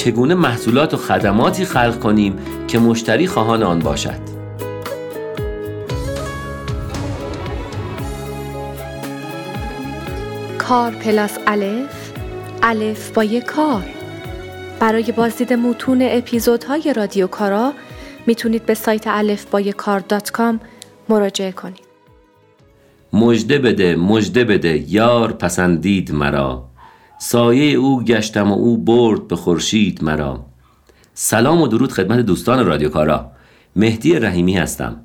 چگونه محصولات و خدماتی خلق کنیم که مشتری خواهان آن باشد؟ کار پلاس الف الف با یک کار. برای بازدید متون اپیزودهای رادیو کارا می‌تونید به سایت الف با کار دات کام مراجعه کنید. مجده بده مجده بده یار پسندید مرا. سایه او گشتم و او برد به خورشید مرا. سلام و درود خدمت دوستان رادیو کارا. مهدی رحیمی هستم.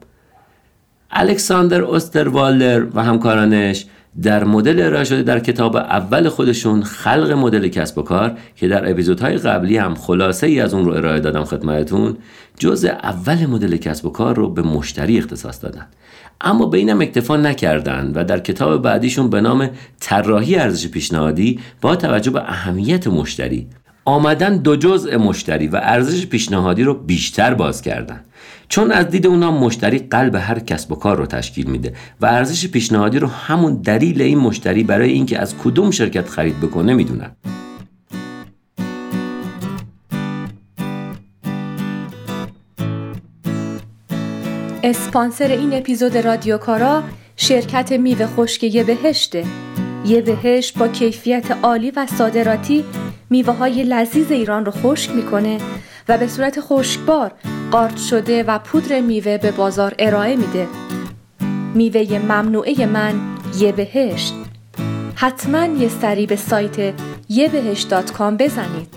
الکساندر اوستروالدر و همکارانش در مدل ارائه شده در کتاب اول خودشون خلق مدل کسب و کار که در اپیزودهای قبلی هم خلاصه ای از اون رو ارائه دادم خدمتتون جزء اول مدل کسب و کار رو به مشتری اختصاص دادن. اما به اینم اکتفا نکردند و در کتاب بعدیشون به نام طراحی ارزش پیشنهادی با توجه به اهمیت مشتری آمدن دو جزء مشتری و ارزش پیشنهادی رو بیشتر باز کردن. چون از دید اونا مشتری قلب هر کسب و کار رو تشکیل میده و ارزش پیشنهادی رو همون دلیل این مشتری برای اینکه از کدوم شرکت خرید بکنه می‌دونن. اسپانسر این اپیزود رادیو کارا شرکت میوه خشک یه بهشته یه بهشت با کیفیت عالی و صادراتی میوه های لذیذ ایران رو خشک می‌کنه و به صورت خشکبار قارت شده و پودر میوه به بازار ارائه میده. میوه ممنوعه من یه بهشت. حتما یه سری به سایت یه بهشت بزنید.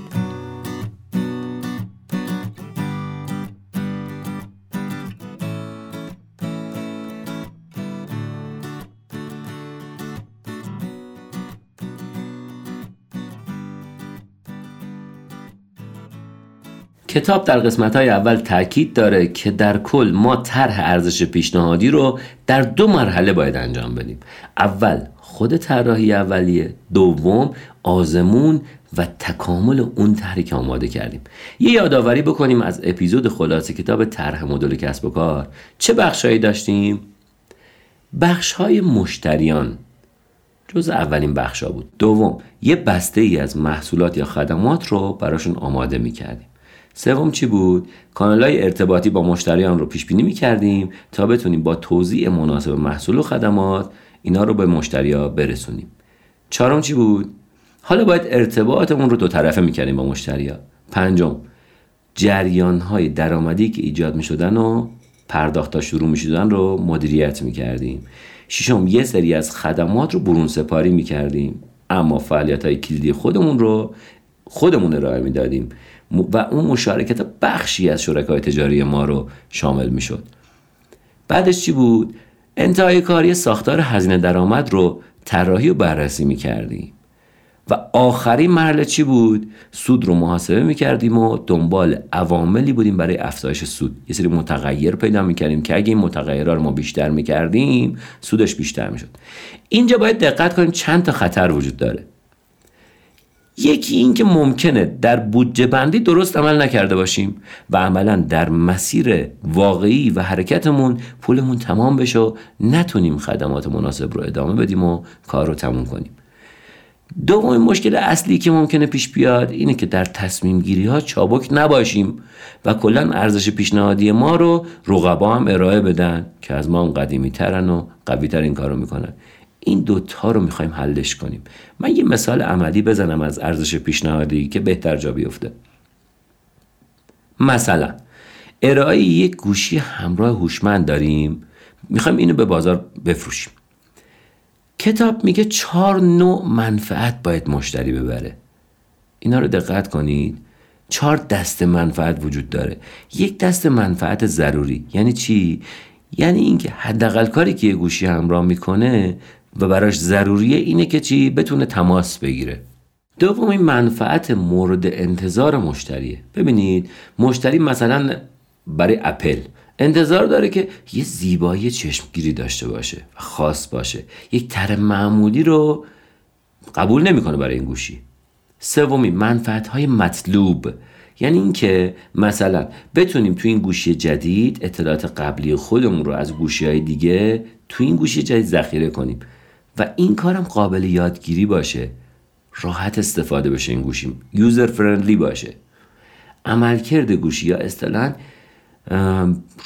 کتاب در قسمت های اول تاکید داره که در کل ما طرح ارزش پیشنهادی رو در دو مرحله باید انجام بدیم. اول خود طراحی اولیه. دوم آزمون و تکامل اون طرحی که آماده کردیم. یه یادآوری بکنیم از اپیزود خلاصه کتاب طرح مدل کسب و کار. چه بخشهایی داشتیم؟ بخش های مشتریان. جز اولین بخشا بود. دوم یه بسته ای از محصولات یا خدمات رو براشون آماده می کردیم سوم چی بود؟ کانال های ارتباطی با مشتریان رو پیش بینی می کردیم تا بتونیم با توضیح مناسب محصول و خدمات اینا رو به مشتریا برسونیم. چهارم چی بود؟ حالا باید ارتباطمون رو دو طرفه می کردیم با مشتریا. پنجم جریان های درآمدی که ایجاد می شدن و پرداخت شروع می شدن رو مدیریت می کردیم ششم یه سری از خدمات رو برون سپاری می کردیم اما فعالیت های کلیدی خودمون رو خودمون ارائه می‌دادیم. و اون مشارکت بخشی از شرکای تجاری ما رو شامل می شد بعدش چی بود؟ انتهای کاری ساختار هزینه درآمد رو طراحی و بررسی می کردیم و آخرین مرحله چی بود؟ سود رو محاسبه می کردیم و دنبال عواملی بودیم برای افزایش سود. یه سری متغیر پیدا می کردیم که اگه این متغیرها رو ما بیشتر می کردیم سودش بیشتر می شد اینجا باید دقت کنیم چند تا خطر وجود داره. یکی این که ممکنه در بودجه بندی درست عمل نکرده باشیم و عملا در مسیر واقعی و حرکتمون پولمون تمام بشه و نتونیم خدمات مناسب رو ادامه بدیم و کار رو تموم کنیم. دومین مشکل اصلی که ممکنه پیش بیاد اینه که در تصمیم گیری ها چابک نباشیم و کلا ارزش پیشنهادی ما رو رقبا هم ارائه بدن که از ما هم قدیمی ترن و قوی تر این کارو می‌کنن. این دوتا رو می‌خوایم حلش کنیم. من یه مثال عملی بزنم از ارزش پیشنهادی که بهتر جا بیفته. مثلا ارائه یک گوشی همراه هوشمند داریم. می‌خوایم اینو به بازار بفروشیم. کتاب میگه چهار نوع منفعت باید مشتری ببره. اینا رو دقت کنید. چهار دست منفعت وجود داره. یک دست منفعت ضروری. یعنی چی؟ یعنی اینکه حداقل کاری که یه گوشی همراه می‌کنه و براش ضروریه اینه که چی؟ بتونه تماس بگیره. دومین منفعت مورد انتظار مشتریه. ببینید مشتری مثلا برای اپل انتظار داره که یه زیبایی چشمگیری داشته باشه و خاص باشه. یک تر معمولی رو قبول نمی‌کنه برای این گوشی. سومی منفعت های مطلوب. یعنی اینکه مثلا بتونیم تو این گوشی جدید اطلاعات قبلی خودمون رو از گوشی های دیگه تو این گوشی جدید ذخیره کنیم. و این کارم قابل یادگیری باشه راحت استفاده بشه این گوشی یوزر فرندلی باشه. عملکرد گوشی یا اصطلاحا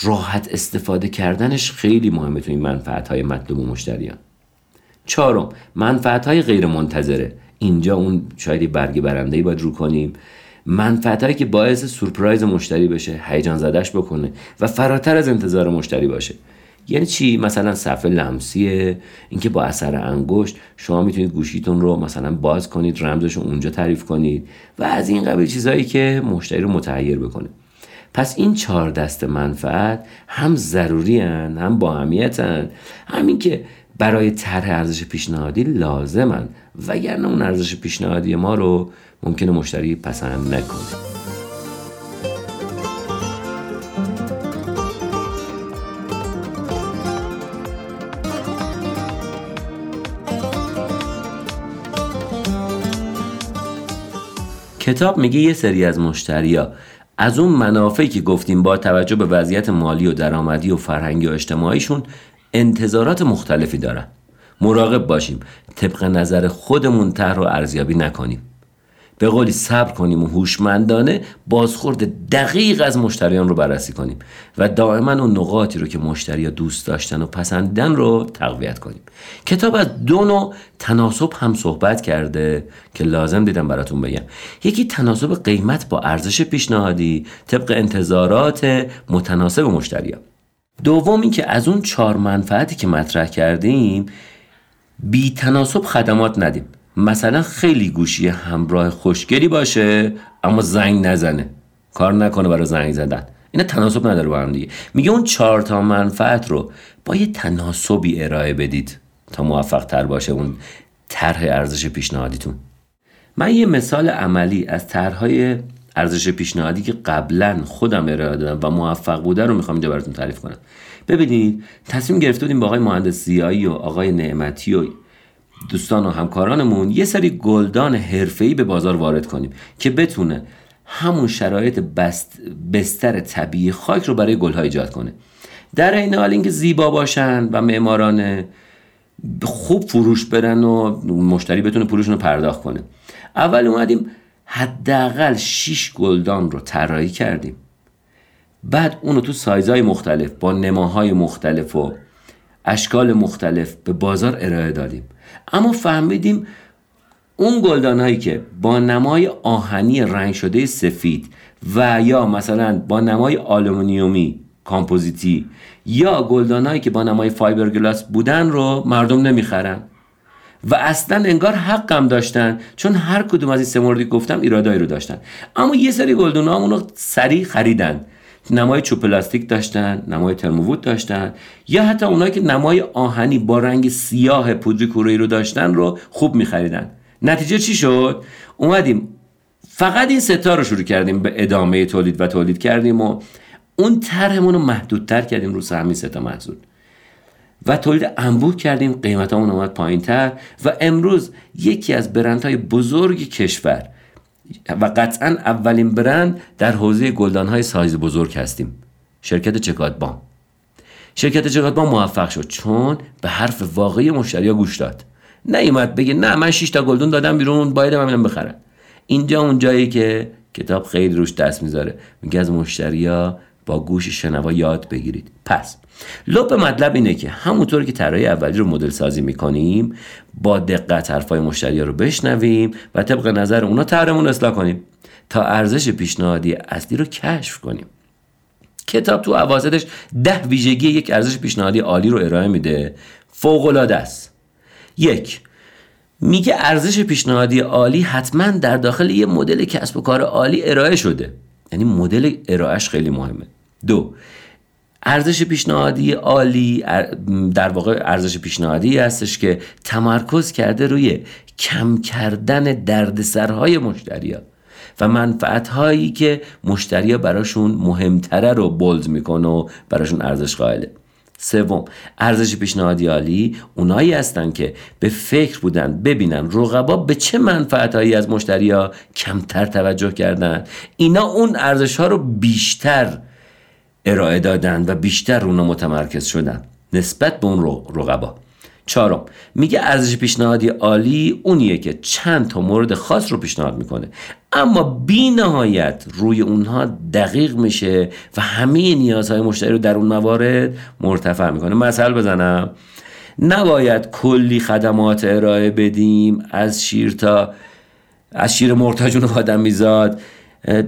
راحت استفاده کردنش خیلی مهمه تو این منفعت های مطلوب مشتریان چهارم منفعت های غیر منتظره. اینجا اون شاید برگ برنده ای باید رو کنیم. منفعت هایی که باعث سورپرایز مشتری بشه هیجان زدش بکنه و فراتر از انتظار مشتری باشه. یعنی چی؟ مثلا صفحه لمسیه اینکه با اثر انگشت شما می‌تونید گوشیتون رو مثلا باز کنید رمزش رو اونجا تعریف کنید و از این قبیل چیزهایی که مشتری رو متحیر بکنه. پس این چهار دست منفعت هم ضروری هن، هم با اهمیتن همین که برای طرح ارزش پیشنهادی لازمن وگرنه اون ارزش پیشنهادی ما رو ممکنه مشتری پسند نکنه. کتاب میگه یه سری از مشتریا از اون منافعی که گفتیم با توجه به وضعیت مالی و درآمدی و فرهنگی و اجتماعیشون انتظارات مختلفی دارن. مراقب باشیم. طبق نظر خودمون طرح رو ارزیابی نکنیم. به قولی صبر کنیم و هوشمندانه بازخورد دقیق از مشتریان رو بررسی کنیم و دائما اون نقاطی رو که مشتری دوست داشتن و پسندیدن رو تقویت کنیم. کتاب از دو نوع تناسب هم صحبت کرده که لازم دیدم براتون بگم. یکی تناسب قیمت با ارزش پیشنهادی طبق انتظارات متناسب مشتریان. دوم این که از اون چهار منفعتی که مطرح کردیم بی تناسب خدمات ندیم. مثلا خیلی گوشی همراه خوشگلی باشه اما زنگ نزنه. کار نکنه برای زنگ زدن. اینا تناسب نداره با هم دیگه. میگه اون چهار تا منفعت رو با یه تناسبی ارائه بدید تا موفق تر باشه اون طرح ارزش پیشنهادیتون. من یه مثال عملی از طرحهای ارزش پیشنهادی که قبلا خودم ارائه دادم و موفق بوده رو می‌خوام اینجا براتون تعریف کنم. ببینید تصمیم گرفته بودیم با آقای مهندس زیایی و آقای نعمتی و دوستان و همکارانمون یه سری گلدان حرفه‌ای به بازار وارد کنیم که بتونه همون شرایط بست بستر طبیعی خاک رو برای گلها ایجاد کنه. در این حال اینکه زیبا باشن و معماران خوب فروش برن و مشتری بتونه پولشون رو پرداخت کنه. اول اومدیم حداقل 6 گلدان رو طراحی کردیم. بعد اونو تو سایزهای مختلف با نماهای مختلف و اشکال مختلف به بازار ارائه دادیم. اما فهمیدیم اون گلدان هایی که با نمای آهنی رنگ شده سفید و یا مثلا با نمای آلومینیومی کامپوزیتی یا گلدان هایی که با نمای فایبر گلاس بودن رو مردم نمی‌خرن. و اصلا انگار حقم داشتن چون هر کدوم از این سه موردی گفتم ایرادایی رو داشتن. اما یه سری گلدون رو سریع خریدن. نمای چوب پلاستیک داشتن نمای ترمووود داشتن یا حتی اونایی که نمای آهنی با رنگ سیاه پودری کورویی رو داشتن رو خوب میخریدن. نتیجه چی شد؟ اومدیم فقط این ستا رو شروع کردیم به ادامه تولید و تولید کردیم و اون طرحمون رو محدودتر کردیم رو سهمی ستا محصول. و تولید انبوه کردیم قیمتامون اومد پایین تر و امروز یکی از برندهای بزرگ کشور و قطعا اولین برند در حوزه گلدان های سایز بزرگ هستیم. شرکت چکات بام. شرکت چکات بام موفق شد چون به حرف واقعی مشتری گوش داد. نیومد بگه نه من 6 تا گلدون دادم بیرون باید من بخرم. اینجا اون جایی که کتاب خیلی روش دست می‌ذاره. میگه از مشتریا با گوش شنوا یاد بگیرید. پس لب مطلب اینه که همونطور که طراحی اولی رو مدل سازی می‌کنیم با دقت حرفای مشتری رو بشنویم و طبق نظر اونا طرحمون اصلاح کنیم تا ارزش پیشنهادی اصلی رو کشف کنیم. کتاب تو اواسطش ده ویژگی یک ارزش پیشنهادی عالی رو ارائه میده. فوق العاده است. یک میگه ارزش پیشنهادی عالی حتما در داخل یه مدل کسب و کار عالی ارائه شده. یعنی مدل ارائهش خیلی مهمه. دو ارزش پیشنهادی عالی در واقع ارزش پیشنهادی هستش که تمرکز کرده روی کم کردن دردسرهای مشتریا و منفعت هایی که مشتریا براشون مهمتره رو بولد می‌کنه و براشون ارزش قائله. سوم ارزش پیشنهادی عالی اونایی هستن که به فکر بودن ببینن رقبا به چه منفعتهایی از مشتریا کمتر توجه کردن. اینا اون ارزش ها رو بیشتر ارائه دادن و بیشتر اونا متمرکز شدن. نسبت به اون رقبا. چهارم میگه ارزش پیشنهادی عالی اونیه که چند تا مورد خاص رو پیشنهاد می‌کنه. اما بی نهایت روی اونها دقیق میشه و همه نیازهای مشتری رو در اون موارد مرتفع می‌کنه. مثل بزنم. نباید کلی خدمات ارائه بدیم از شیر تا از شیر مرتاجون آدم میزاد.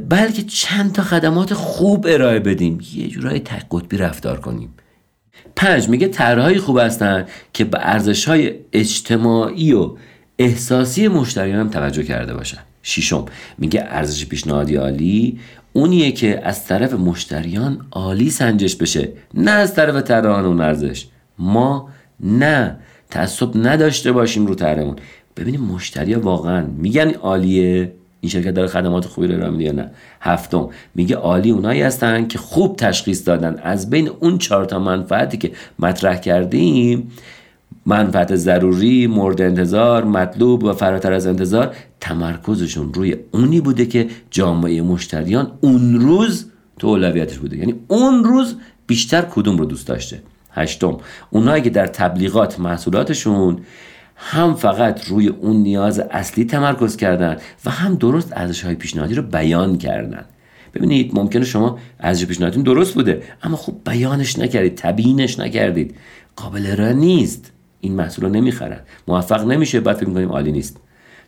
بلکه چند تا خدمات خوب ارائه بدیم. یه جورای تک قطبی رفتار کنیم. پنج میگه طرحهایی خوب هستن که به ارزش های اجتماعی و احساسی مشتریان هم توجه کرده باشن. ششم میگه ارزش پیشنهادی عالی. اونیه که از طرف مشتریان عالی سنجش بشه. نه از طرف طراحان اون ارزش. ما نه. تعصب نداشته باشیم رو طرحمون. ببینیم مشتری واقعا میگن عالیه؟ این شرکت داره خدمات خوبی رو ارائه میده یا نه؟ هفتم میگه عالی اونایی هستن که خوب تشخیص دادن. از بین اون چهار تا منفعتی که مطرح کردیم منفعت ضروری مورد انتظار مطلوب و فراتر از انتظار تمرکزشون روی اونی بوده که جامعه مشتریان اون روز تو اولویتش بوده. یعنی اون روز بیشتر کدوم رو دوست داشته؟ هشتم اونایی که در تبلیغات محصولاتشون هم فقط روی اون نیاز اصلی تمرکز کردن و هم درست ارزش های پیشنهادی رو بیان کردن. ببینید ممکنه شما ارزش پیشنهادیتون درست بوده اما خوب بیانش نکردید تبیینش نکردید. قابل ارائه نیست. این محصول رو نمی‌خرن. موفق نمیشه بعد فکر می‌کنیم عالی نیست.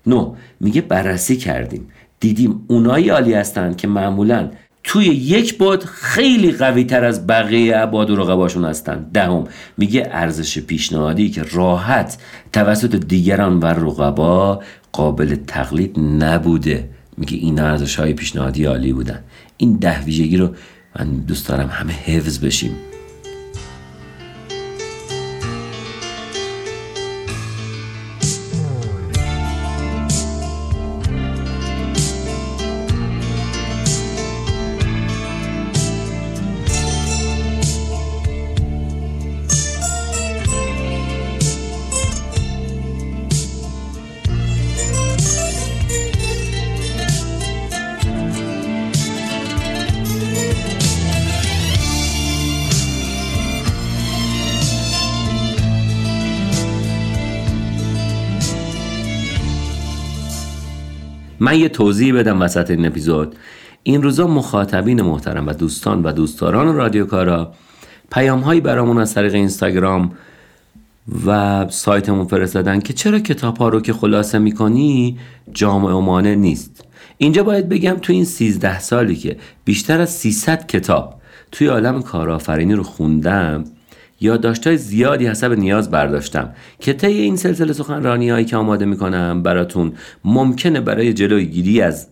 نو میگه بررسی کردیم. دیدیم اونایی عالی هستن که معمولا توی یک بود خیلی قوی تر از بقیه عباد و رقباشون هستن. دهم میگه ارزش پیشنهادی که راحت توسط دیگران و رقبا قابل تقلید نبوده. میگه این ارزش های پیشنهادی عالی بودن. این ده ویژگی رو من دوست دارم همه حفظ بشیم. من یه توضیح بدم وسط این اپیزود. این روزا مخاطبین محترم و دوستان و دوستداران رادیو کارا پیام هایی برامون از طریق اینستاگرام و سایتمون فرستادن که چرا کتاب ها رو که خلاصه می‌کنی جامع و نیست. اینجا باید بگم تو این 13 سالی که بیشتر از 300 کتاب توی عالم کارآفرینی رو خوندم یادداشت‌های زیادی حسب نیاز برداشتم که طی این سلسله سخنرانی هایی که آماده می‌کنم براتون ممکنه برای جلوگیری از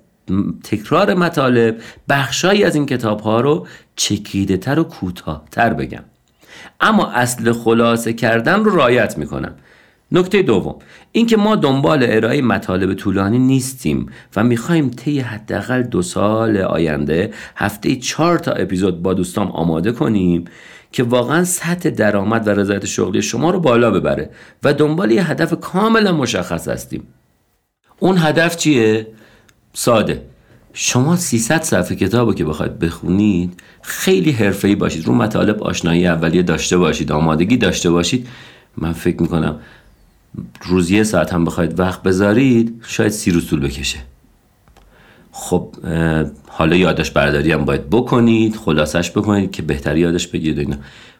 تکرار مطالب بخشایی از این کتاب ها رو چکیده تر و کوتاهتر بگم. اما اصل خلاصه کردن رو رایت می‌کنم. نکته دوم اینکه ما دنبال ارائه مطالب طولانی نیستیم و می‌خوایم طی حداقل دو سال آینده هفته چهار تا اپیزود با دوستام آماده کنیم که واقعا سطح درآمد و رضایت شغلی شما رو بالا ببره و دنبال یه هدف کاملا مشخص هستیم. اون هدف چیه؟ ساده. شما 300 صفحه کتاب که بخواید بخونید خیلی حرفه‌ای باشید رو مطالب آشنایی اولیه داشته باشید آمادگی داشته باشید. من فکر می‌کنم روز یه ساعت هم بخواید وقت بذارید شاید سی روز طول بکشه. خب حالا یادش برداری هم باید بکنید خلاصش بکنید که بهتری یادش بگیرید اینا.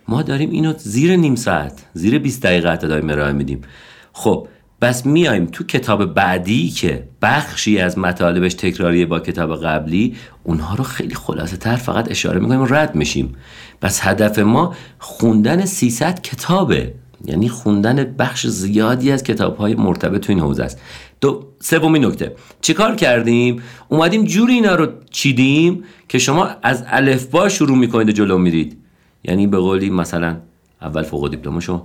ما داریم اینو زیر نیم ساعت زیر 20 دقیقه حتی داریم ارائه میدیم. خب بس میایم تو کتاب بعدی که بخشی از مطالبش تکراریه با کتاب قبلی اونها رو خیلی خلاصه تر فقط اشاره می‌کنیم و رد میشیم. بس هدف ما خوندن 300 کتابه. یعنی خوندن بخش زیادی از کتاب های مرتبط تو این حوزه است. دو سومین نکته. چیکار کردیم؟ اومدیم جوری اینا رو چیدیم که شما از با شروع می‌کنید جلو میرید. یعنی به قولی مثلا اول فوق دیپلمشو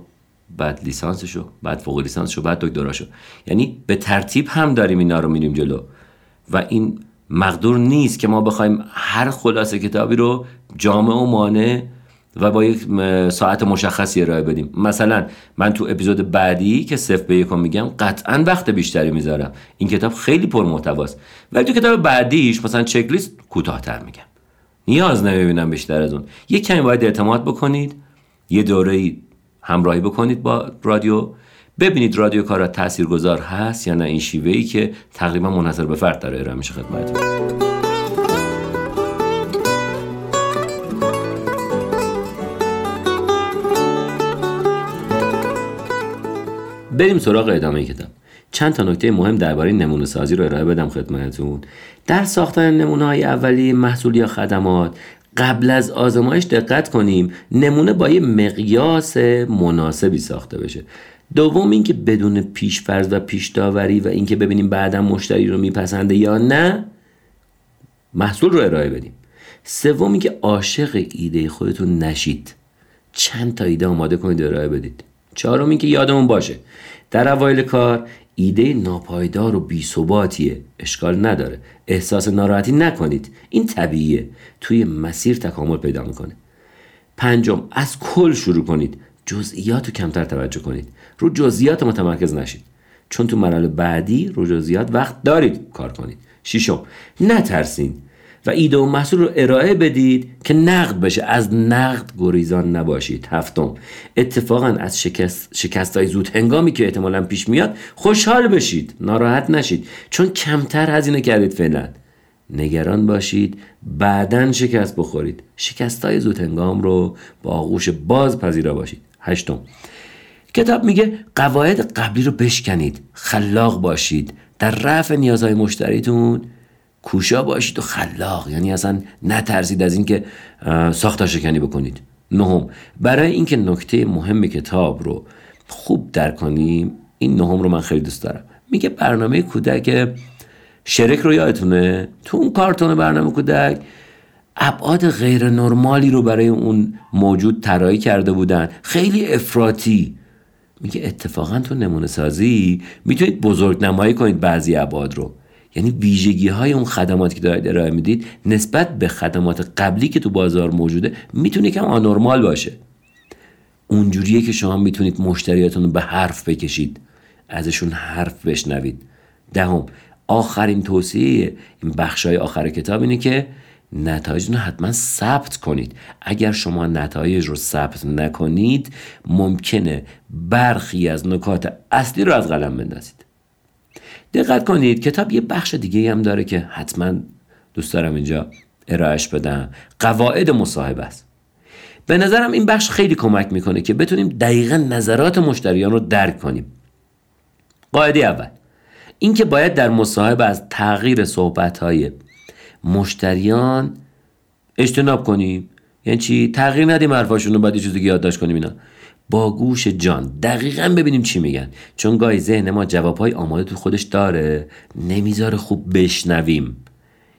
بعد لیسانسشو بعد فوق لیسانسشو بعد دکتراشو. یعنی به ترتیب هم داریم اینا رو میریم جلو. و این مقدور نیست که ما بخوایم هر خلاصه کتابی رو جامع و مانع و با یک ساعت مشخصی ارائه بدیم. مثلا من تو اپیزود بعدی که صفر به یکم میگم قطعا وقت بیشتری می‌ذارم. این کتاب خیلی پر محتواست ولی تو کتاب بعدیش مثلا چک لیست کوتاهتر میگم. نیاز نمی‌بینم بیشتر از اون. یک کمی باید اعتماد بکنید. یه دوره همراهی بکنید با رادیو. ببینید رادیو کارا تاثیرگذار هست یا نه. این شیوه ای که تقریبا منحصر به فرد داره ارائه میشه خدمتتون. بریم سراغ ادامه کتاب. چند تا نکته مهم درباره نمونه سازی رو ارائه بدم خدمتتون. در ساختن نمونه های اولیه محصول یا خدمات قبل از آزمایش دقت کنیم نمونه با یه مقیاس مناسبی ساخته بشه. دوم اینکه بدون پیشفرض و پیش داوری و اینکه ببینیم بعدا مشتری رو میپسنده یا نه محصول رو ارائه بدیم. سوم اینکه عاشق ایده خودتون نشید. چند تا ایده آماده کنید ارائه بدید. چهارم اینکه یادمون باشه. در اوایل کار ایده ناپایدار و بیثباتیه. اشکال نداره. احساس ناراحتی نکنید. این طبیعیه. توی مسیر تکامل پیدا می‌کنه. پنجم از کل شروع کنید. جزئیات رو کمتر توجه کنید. رو جزئیات متمرکز نشید. چون تو مرحله بعدی رو جزئیات وقت دارید کار کنید. ششم نترسین. و ایده و محصول رو ارائه بدید که نقد بشه. از نقد گریزان نباشید. هفتم اتفاقا از شکست, شکست های زود هنگامی که احتمالا پیش میاد خوشحال بشید. ناراحت نشید. چون کمتر هزینه کردید فعلا. نگران باشید. بعدا شکست بخورید. شکست های زود هنگام رو با آغوش باز پذیرا باشید. هشتم کتاب میگه قواعد قبلی رو بشکنید. خلاق باشید. در رفع نیازهای مشتریتون کوشا باشید و خلاق. یعنی اصلا نترسید از اینکه ساختار شکنی بکنید. نهم برای اینکه نکته مهم کتاب رو خوب در کنیم این نهم رو من خیلی دوست دارم. میگه برنامه کودک شرک رو یادتونه؟ تو اون کارتون برنامه کودک ابعاد غیر نرمالی رو برای اون موجود طراحی کرده بودن. خیلی افراطی. میگه اتفاقا تو نمونه سازی می‌تونید بزرگ نمایی کنید بعضی ابعاد رو. یعنی ویژگی های اون خدماتی که دارید ارائه می‌دید نسبت به خدمات قبلی که تو بازار موجوده می‌تونه کم آنورمال باشه. اونجوریه که شما می‌تونید مشتریاتون رو به حرف بکشید ازشون حرف بشنوید. دهم آخرین توصیه این های آخر کتاب اینه که نتایج رو حتما ثبت کنید. اگر شما نتایج رو ثبت نکنید ممکنه برخی از نکات اصلی رو از قلم بندازید. دقت کنید کتاب یه بخش دیگه هم داره که حتما دوست دارم اینجا ارائهش بدم. قواعد مصاحبه است. به نظرم این بخش خیلی کمک می‌کنه که بتونیم دقیقا نظرات مشتریان رو درک کنیم. قاعده اول اینکه باید در مصاحبه از تغییر صحبت های مشتریان اجتناب کنیم. یعنی چی؟ تغییر ندیم حرفاشون رو بعد یه چیز دیگه یادداشت کنیم اینا. با گوش جان. دقیقا ببینیم چی میگن. چون گاهی ذهن ما جوابهای آماده تو خودش داره. نمی‌ذاره خوب بشنویم.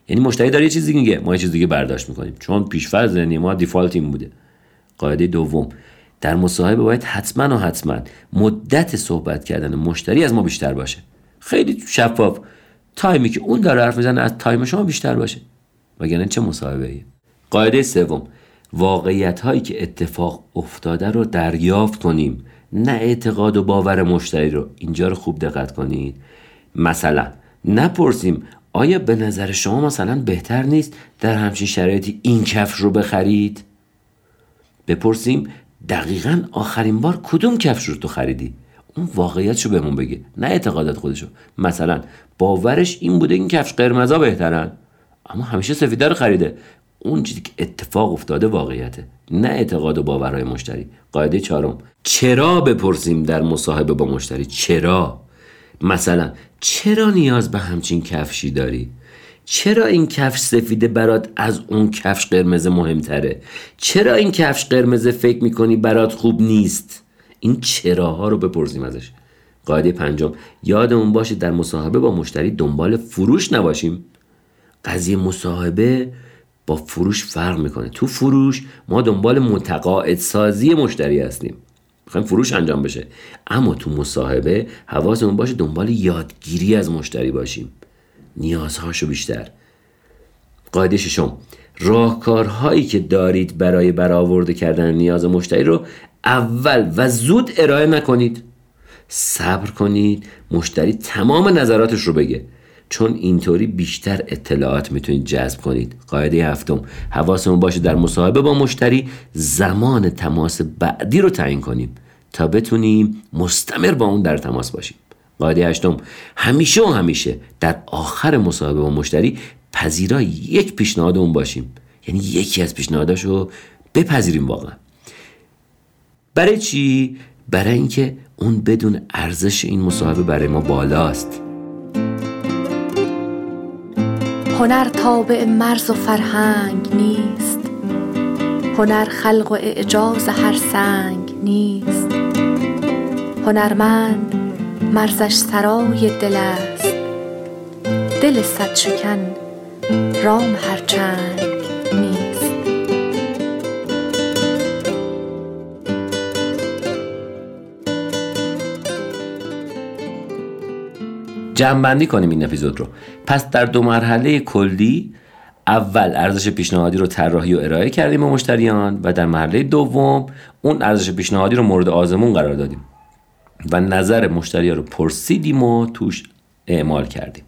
یعنی مشتری داره یه چیز دیگه میگه. ما یه چیز دیگه برداشت می‌کنیم. چون پیشفرض ذهنی ما دیفالت این بوده. قاعده دوم. در مصاحبه باید حتما و حتما مدت صحبت کردن مشتری از ما بیشتر باشه. خیلی شفاف. time ی که اون داره حرف می‌زنه از time شما بیشتر باشه. وگرنه چه مصاحبه ای قاعده سوم. واقعیت هایی که اتفاق افتاده رو دریافت کنیم. نه اعتقاد و باور مشتری رو. اینجا رو خوب دقت کنید. مثلا نپرسیم آیا به نظر شما مثلا بهتر نیست در همچین شرایطی این کفش رو بخرید؟ بپرسیم دقیقا آخرین بار کدوم کفش رو تو خریدی؟ اون واقعیتشو بهمون بگه. نه اعتقادات خودشو. مثلا باورش این بوده این کفش قرمزا بهترن. اما همیشه سفیده رو خریده. اون چیزی که اتفاق افتاده واقعیته نه اعتقاد و باورهای مشتری. قاعده چهارم. چرا بپرسیم در مصاحبه با مشتری؟ چرا؟ مثلا چرا نیاز به همچین کفشی داری؟ چرا این کفش سفیده برات از اون کفش قرمز مهمتره؟ چرا این کفش قرمز فکر می‌کنی برات خوب نیست؟ این چراها رو بپرسیم ازش. قاعده پنجم. یادمون باشه در مصاحبه با مشتری دنبال فروش نباشیم. قضیه مصاحبه با فروش فرق می‌کنه. تو فروش ما دنبال متقاعد سازی مشتری هستیم. می‌خوایم فروش انجام بشه. اما تو مصاحبه حواسمون باشه دنبال یادگیری از مشتری باشیم. نیازهاشو بیشتر. قاعده ششم. راهکارهایی که دارید برای برآورده کردن نیاز مشتری رو اول و زود ارائه نکنید. صبر کنید. مشتری تمام نظراتش رو بگه. چون اینطوری بیشتر اطلاعات می‌تونید جذب کنید. قاعده هفتم حواسمون باشه در مصاحبه با مشتری زمان تماس بعدی رو تعیین کنیم تا بتونیم مستمر با اون در تماس باشیم. قاعده هشتم همیشه و همیشه در آخر مصاحبه با مشتری پذیرای یک پیشنهاد اون باشیم. یعنی یکی از پیشنهاداشو بپذیریم واقعا. برای چی؟ برای اینکه اون بدون ارزش این مصاحبه برای ما بالاست. هنر تابع مرز و فرهنگ نیست. هنر خلق و اعجاز هر سنگ نیست. هنرمند مرزش سرای دل است. دل صد شکن رام هر چند نیست. جمع کنیم این اپیزود رو. پس در دو مرحله کلی اول ارزش پیشنهادی رو طراحی و ارائه کردیم به مشتریان و در مرحله دوم اون ارزش پیشنهادی رو مورد آزمون قرار دادیم. و نظر مشتری رو پرسیدیم و توش اعمال کردیم.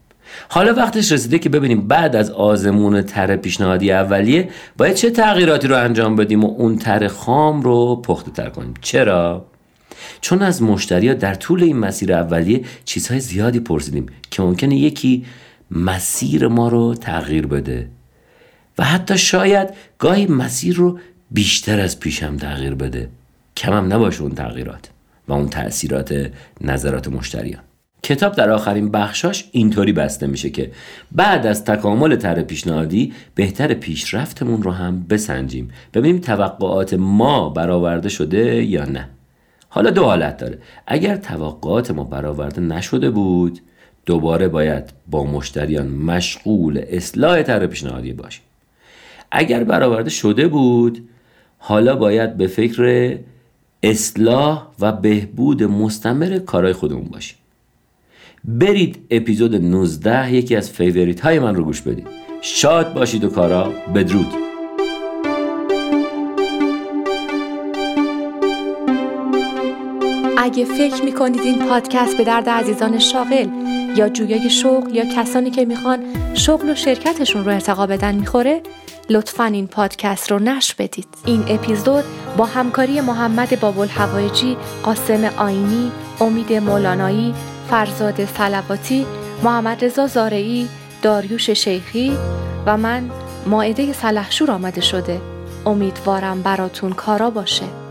حالا وقتش رسیده که ببینیم بعد از آزمون تر پیشنهادی اولیه باید چه تغییراتی رو انجام بدیم و اون تر خام رو پخته تر کنیم. چرا؟ چون از مشتری در طول این مسیر اولیه چیزهای زیادی پرسیدیم که ممکنه یکی مسیر ما رو تغییر بده. و حتی شاید گاهی مسیر رو بیشتر از پیشم تغییر بده. کمم نباشه اون تغییرات و اون تاثیرات نظرات مشتریان. کتاب در آخرین بخشاش اینطوری بسته میشه که بعد از تکامل طرح پیشنهادی بهتر پیشرفتمون رو هم بسنجیم. ببینیم توقعات ما برآورده شده یا نه. حالا دو حالت داره. اگر توقعات ما برآورده نشده بود دوباره باید با مشتریان مشغول اصلاح طرح پیشنهادی باشیم. اگر برآورده شده بود حالا باید به فکر اصلاح و بهبود مستمر کارهای خودمون باشیم. برید اپیزود 19 یکی از favorite های من رو گوش بدید. شاد باشید و کارا بدرود. اگه فکر می‌کنید این پادکست به درد عزیزان شاغل یا جویای شغل یا کسانی که می‌خوان شغل و شرکتشون رو ارتقا بدن می‌خوره لطفا این پادکست رو نشر بدید. این اپیزود با همکاری محمد بابل هوایجی قاسم آینی امید مولانایی فرزاد سلواتی محمد رضا زارعی داریوش شیخی و من ماعده سلحشور آمده شده. امیدوارم براتون کارا باشه.